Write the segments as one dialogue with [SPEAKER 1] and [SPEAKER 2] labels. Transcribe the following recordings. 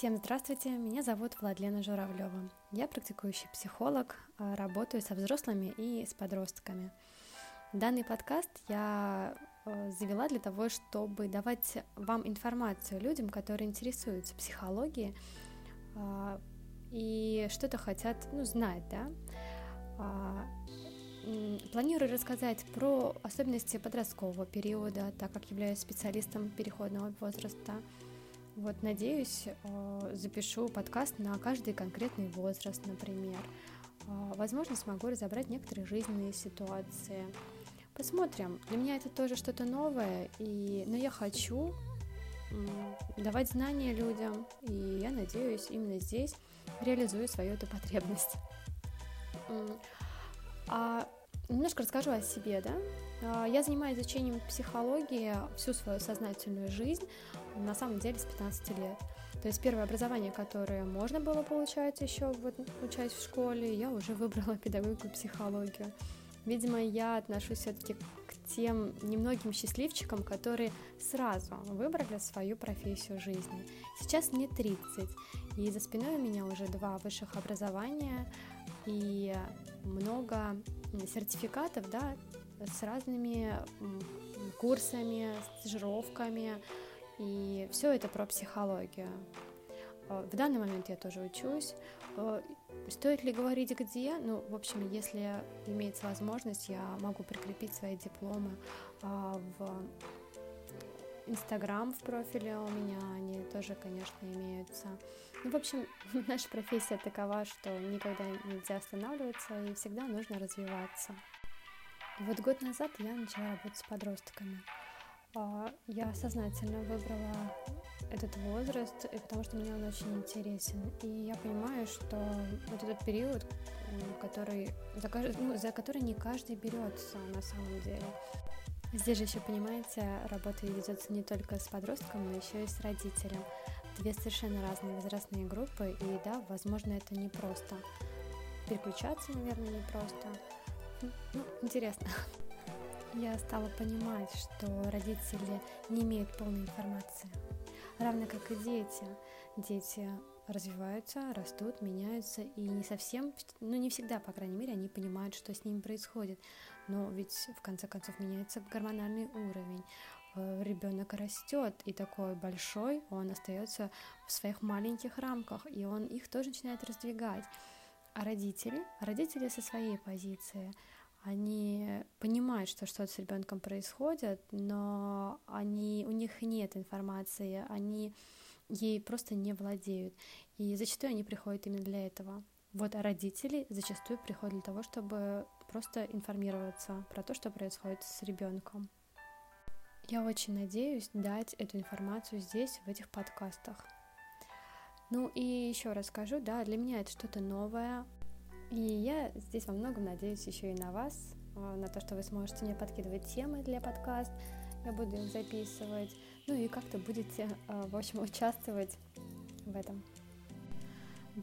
[SPEAKER 1] Всем здравствуйте, меня зовут Владлена Журавлева. Я практикующий психолог, а, работаю со взрослыми и с подростками. Данный подкаст я а, завела для того, чтобы давать вам информацию людям, которые интересуются психологией а, и что-то хотят ну, знать, да. Планирую рассказать про особенности подросткового периода, так как являюсь специалистом переходного возраста, вот, надеюсь, э, запишу подкаст на каждый конкретный возраст, например. Э, возможно, смогу разобрать некоторые жизненные ситуации. Посмотрим. Для меня это тоже что-то новое, и... но я хочу давать знания людям, и я надеюсь, именно здесь реализую свою эту потребность. А немножко расскажу о себе, да? А, я занимаюсь изучением психологии всю свою сознательную жизнь, на самом деле с 15 лет. То есть первое образование, которое можно было получать еще, вот, учась в школе, я уже выбрала педагогику и психологию. Видимо, я отношусь все-таки к тем немногим счастливчикам, которые сразу выбрали свою профессию жизни. Сейчас мне 30, и за спиной у меня уже два высших образования и много сертификатов, да, с разными курсами, стажировками, и все это про психологию. Э, в данный момент я тоже учусь. Э, стоит ли говорить где? Ну, в общем, если имеется возможность, я могу прикрепить свои дипломы э, в Инстаграм в профиле у меня, они тоже, конечно, имеются. Ну, в общем, наша профессия такова, что никогда нельзя останавливаться и всегда нужно развиваться. Вот год назад я начала работать с подростками. А, я сознательно выбрала этот возраст, потому что мне он очень интересен. И я понимаю, что вот этот период, который, за, ну, за который не каждый берется на самом деле. Здесь же еще, понимаете, работа ведется не только с подростком, но еще и с родителем. Две совершенно разные возрастные группы, и да, возможно, это не просто. Переключаться, наверное, не просто. Ну, интересно. Я стала понимать, что родители не имеют полной информации. Равно как и дети. Дети развиваются, растут, меняются, и не совсем, ну не всегда, по крайней мере, они понимают, что с ними происходит. Но ведь в конце концов меняется гормональный уровень, э, ребенок растет, и такой большой, он остается в своих маленьких рамках, и он их тоже начинает раздвигать. А родители, родители со своей позиции, они понимают, что что-то с ребенком происходит, но они, у них нет информации, они ей просто не владеют. И зачастую они приходят именно для этого. Вот а родители зачастую приходят для того, чтобы просто информироваться про то, что происходит с ребенком. Я очень надеюсь дать эту информацию здесь, в этих подкастах. Ну и еще раз скажу, да, для меня это что-то новое, и я здесь во многом надеюсь еще и на вас, а, на то, что вы сможете мне подкидывать темы для подкаст, я буду их записывать, ну и как-то будете, а, в общем, участвовать в этом.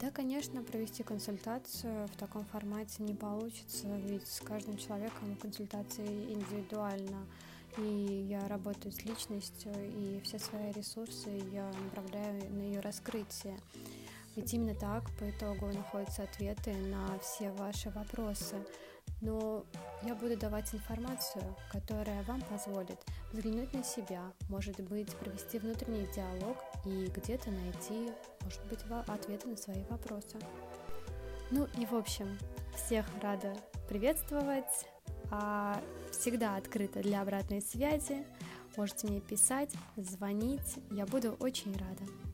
[SPEAKER 1] Да, конечно, провести консультацию в таком формате не получится, ведь с каждым человеком консультации индивидуально. И я работаю с личностью, и все свои ресурсы я направляю на ее раскрытие. Ведь именно так по итогу находятся ответы на все ваши вопросы. Но я буду давать информацию, которая вам позволит взглянуть на себя, может быть, провести внутренний диалог и где-то найти, может быть, ответы на свои вопросы. Ну и в общем, всех рада приветствовать, а, всегда открыта для обратной связи. Можете мне писать, звонить, я буду очень рада.